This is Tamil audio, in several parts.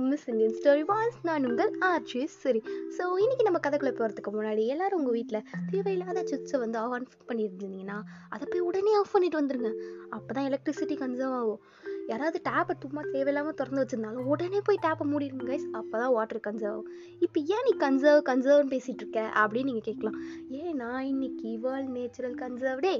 மிஸ் இந்தியன் ஸ்டோரி வாய்ஸ் நான் உங்கள் ஆர்ஜி சரி ஸோ இன்னைக்கு நம்ம கதைக்குள்ளே போகிறதுக்கு முன்னாடி எல்லாரும் உங்கள் வீட்டில் தேவையில்லாத சுவிட்சை வந்து ஆன் பண்ணியிருந்தீங்கன்னா அதை போய் உடனே ஆஃப் பண்ணிட்டு வந்துருங்க. அப்போ தான் எலக்ட்ரிசிட்டி கன்சர்வ் ஆகும். யாராவது டேப்பை சும்மா தேவையில்லாமல் திறந்து வச்சிருந்தாலும் உடனே போய் டேப்பை மூடிடுங்க கைஸ் அப்போ தான் வாட்டர் கன்சர்வ் இப்போ ஏன் நீ கன்சர்வ் கன்சர்வ்னு பேசிகிட்டு இருக்க? அப்படின்னு நீங்கள் கேட்கலாம். ஏன் நான் இன்னைக்கு வேர்ல்ட் நேச்சுரல் கன்சர்வ் டே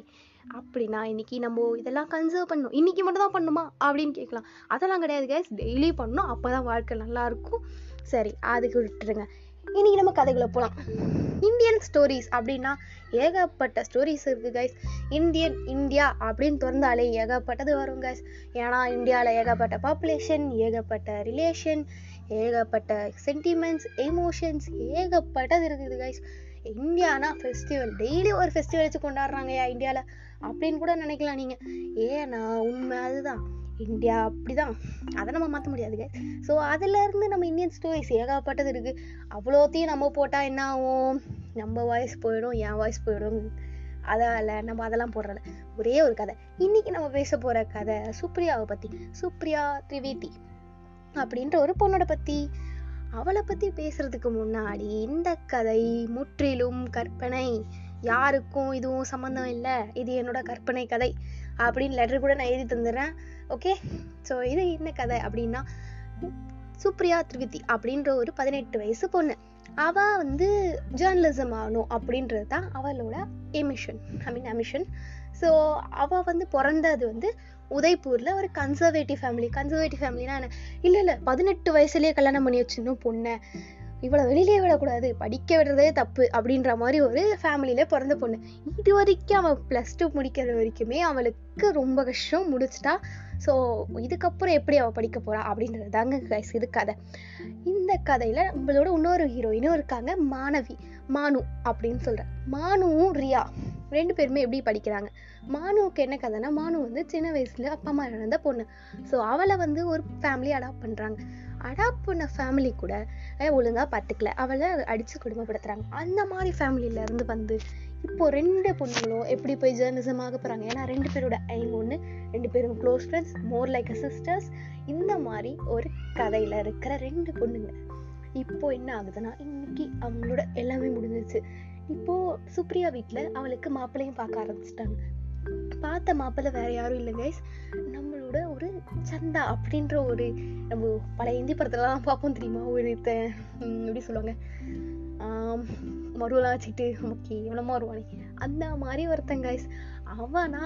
அப்படின்னா இன்னைக்கு நம்ம இதெல்லாம் கன்சர்வ் பண்ணணும். இன்றைக்கி மட்டும் தான் பண்ணுமா? அப்படின்னு கேட்கலாம். அதெல்லாம் கிடையாது கைஸ் டெய்லி பண்ணணும். அப்போ தான் வாழ்க்கை நல்லாயிருக்கும் சரி அதுக்கு விட்டுருங்க. இன்னைக்கு நம்ம கதைக்குள்ள போகலாம் இந்தியன் ஸ்டோரிஸ் அப்படின்னா ஏகப்பட்ட ஸ்டோரிஸ் இருக்குது கைஸ் இந்தியன் இந்தியா அப்படின்னு திறந்தாலே ஏகப்பட்டது வரும் கைஸ் ஏன்னா இந்தியாவில் ஏகப்பட்ட பாப்புலேஷன் ஏகப்பட்ட ரிலேஷன் ஏகப்பட்ட சென்டிமெண்ட்ஸ் எமோஷன்ஸ் ஏகப்பட்டது இருக்குது கைஸ் இந்தியானா ஃபெஸ்டிவல் டெய்லி ஒரு ஃபெஸ்டிவல் வச்சு கொண்டாடுறாங்கய்யா இந்தியாவில் அப்படின்னு கூட நினைக்கலாம் நீங்கள் ஏன்னா உண்மை அதுதான். இந்தியா அப்படிதான். அதை நம்ம மாற்ற முடியாதுங்க ஸோ அதுலேருந்து நம்ம இந்தியன் ஸ்டோரிஸ் ஏகப்பட்டது இருக்குது அவ்வளோத்தையும் நம்ம போட்டால் என்ன ஆகும்? நம்ம வாய்ஸ் போயிடும் என் வாய்ஸ் போயிடும். அதால் நம்ம அதெல்லாம் போடுறல ஒரே ஒரு கதை. இன்னைக்கு நம்ம பேச போகிற கதை சுப்ரியாவை பற்றி சுப்ரியா திரிவேதி அப்படின்ற ஒரு பொண்ணோட பற்றி அவளை பற்றி பேசுறதுக்கு முன்னாடி இந்த கதை முற்றிலும் கற்பனை. யாருக்கும் இதுவும் சம்மந்தம் இல்லை. இது என்னோட கற்பனை கதை. அப்படின்னு லெட்டர் கூட நான் எழுதி தந்துடுறேன். ஓகே ஸோ இது என்ன கதை அப்படின்னா சுப்ரியா திரிவிதி அப்படின்ற ஒரு பதினெட்டு வயசு பொண்ணு. அவ வந்து ஜேர்னலிசம் ஆகணும் அப்படின்றது தான் அவளோட எமிஷன் ஐ மீன் அமிஷன் ஸோ அவள் வந்து பிறந்தது வந்து உதய்பூரில் ஒரு கன்சர்வேட்டிவ் ஃபேமிலி கன்சர்வேட்டிவ் ஃபேமிலினா என்ன? இல்லை இல்லை பதினெட்டு வயசுலேயே கல்யாணம் பண்ணி வச்சிருந்தோம் பொண்ணை. இவ்வளோ வெளியிலே விடக்கூடாது படிக்க விடுறதே தப்பு அப்படின்ற மாதிரி ஒரு ஃபேமிலியில பிறந்த பொண்ணு. இது வரைக்கும் அவள் ப்ளஸ் டூ முடிக்கிற வரைக்குமே அவளுக்கு ரொம்ப கஷ்டம் முடிச்சிட்டா. ஸோ இதுக்கப்புறம் எப்படி அவள் படிக்க போறா அப்படின்றது தாங்க கைஸ் இது கதை. இந்த கதையில நம்மளோட இன்னொரு ஹீரோயினும் இருக்காங்க மாணவி மானு அப்படின்னு சொல்கிறேன் மானுவும் ரியா. ரெண்டு பேருமே எப்படி படிக்கிறாங்க? மானுவுக்கு என்ன கதைனா மானு வந்து சின்ன வயசுல அப்பா அம்மா இழந்த பொண்ணு. ஸோ அவளை வந்து ஒரு ஃபேமிலி அடாப்ட் பண்றாங்க. அடாப்ட் பண்ண ஃபேமிலி கூட ஒழுங்கா பார்த்துக்கல அவளை அடிச்சு கொடுமைப்படுத்துறாங்க. அந்த மாதிரி ஃபேமிலியில இருந்து வந்து இப்போ ரெண்டு பொண்ணுங்களும் எப்படி போய் ஜேர்னலிசம் ஆக போறாங்க? ஏன்னா ரெண்டு பேரோட ஐங்க ஒன்று ரெண்டு பேரும் close friends more like a sisters இந்த மாதிரி ஒரு கதையில இருக்கிற ரெண்டு பொண்ணுங்க. இப்போ என்ன ஆகுதுன்னா இன்னைக்கு அவங்களோட எல்லாமே முடிஞ்சிச்சு இப்போ சுப்ரியா வீட்டில் அவளுக்கு மாப்பிள்ளையும் பார்க்க ஆரம்பிச்சிட்டாங்க. பார்த்த மாப்பிள்ளை வேற யாரும் இல்லை கைஸ் நம்மளோட ஒரு சந்தா அப்படின்ற ஒரு நம்ம பழைய இந்தி படத்துலலாம் பார்ப்போம் தெரியுமா? ஒரு எப்படி சொல்லுவாங்க? மருவெல்லாம் வச்சுக்கிட்டு ஓகே எவ்வளோமா வருவானே அந்த மாதிரி ஒருத்தன் கைஸ் அவனா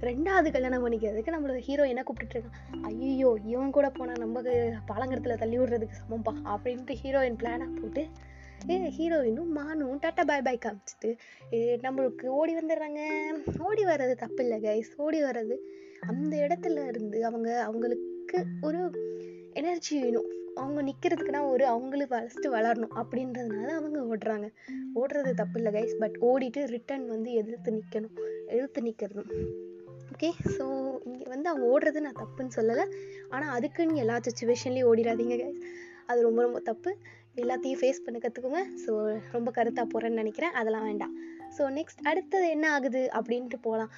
ரெண்டாவது கல்யாணம் பண்ணிக்கிறதுக்கு நம்மளோட ஹீரோ என்ன கூப்பிட்டுட்டு இருக்கான்? ஐயோ இவன் கூட போனால் நம்ம பாலங்கரத்தில் தள்ளி விடுறதுக்கு சமம்பா அப்படின்ட்டு ஹீரோயின் பிளானாக போட்டு ஹீரோயினும் மானும். டாட்டா பாய் பாய் காமிச்சிட்டு. நம்மளுக்கு ஓடி வந்துடுறாங்க. ஓடி வர்றது தப்பு இல்லை கைஸ் ஓடி வர்றது அந்த இடத்துல இருந்து அவங்க அவங்களுக்கு ஒரு எனர்ஜி வேணும். அவங்க நிற்கிறதுக்குனா ஒரு அவங்களுக்கு ஃபஸ்ட்டு வளரணும் அப்படின்றதுனால அவங்க ஓடுறாங்க. ஓடுறது தப்பு இல்லை கைஸ் பட் ஓடிட்டு ரிட்டர்ன் வந்து எதிர்த்து நிற்கணும் எதிர்த்து நிற்கிறதும் ஓகே ஸோ இங்கே வந்து அவங்க ஓடுறது நான் தப்புன்னு சொல்லலை. ஆனால் அதுக்குன்னு எல்லா சுச்சுவேஷன்லேயும் ஓடிடாதீங்க கைஸ் அது ரொம்ப ரொம்ப தப்பு. எல்லாத்தையும் ஃபேஸ் பண்ண கற்றுக்குங்க ஸோ ரொம்ப கருத்தாக போகிறேன்னு நினைக்கிறேன். அதெல்லாம் வேண்டாம். ஸோ நெக்ஸ்ட் அடுத்தது என்ன ஆகுது அப்படின்ட்டு போகலாம்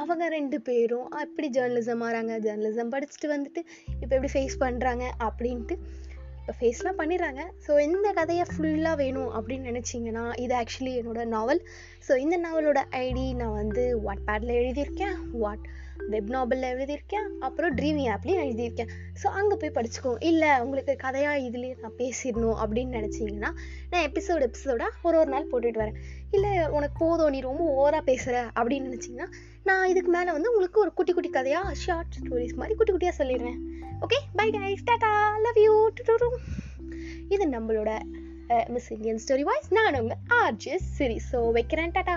அவங்க ரெண்டு பேரும் எப்படி ஜேர்னலிசம் ஆகிறாங்க ஜேர்னலிசம் படிச்சுட்டு வந்துட்டு இப்போ எப்படி ஃபேஸ் பண்ணுறாங்க அப்படின்ட்டு இப்போ ஃபேஸ்லாம் பண்ணிடுறாங்க. ஸோ இந்த கதையை ஃபுல்லாக வேணும் அப்படின்னு நினச்சிங்கன்னா இது ஆக்சுவலி என்னோட நாவல் ஸோ இந்த நாவலோட ஐடி நான் வந்து வாட் பேடில் எழுதியிருக்கேன். வாட் வெப் நாவலில் எழுதியிருக்கேன் அப்புறம் ட்ரீமிங் ஆப்லேயும் எழுதியிருக்கேன். ஸோ அங்கே போய் படிச்சுக்கோங்க இல்லை உங்களுக்கு கதையாக இதுலேயே நான் பேசிடணும் அப்படின்னு நினச்சிங்கன்னா நான் எபிசோடு எபிசோடாக ஒரு ஒரு நாள் போட்டுட்டு வரேன். இல்லை உனக்கு போதும் நீ ரொம்ப ஓவராக பேசுகிற அப்படின்னு நினச்சிங்கன்னா நான் இதுக்கு மேலே வந்து உங்களுக்கு ஒரு குட்டி குட்டி கதையாக ஷார்ட் ஸ்டோரிஸ் மாதிரி குட்டி குட்டியாக சொல்லிடுவேன். Okay bye guys tata love you இது நம்மளோட மிஸ் இந்தியன் ஸ்டோரி வாய்ஸ் நான் உங்கள் ஆர்ஜிஎஸ் சரி ஸோ வைக்கிறேன். டாட்டா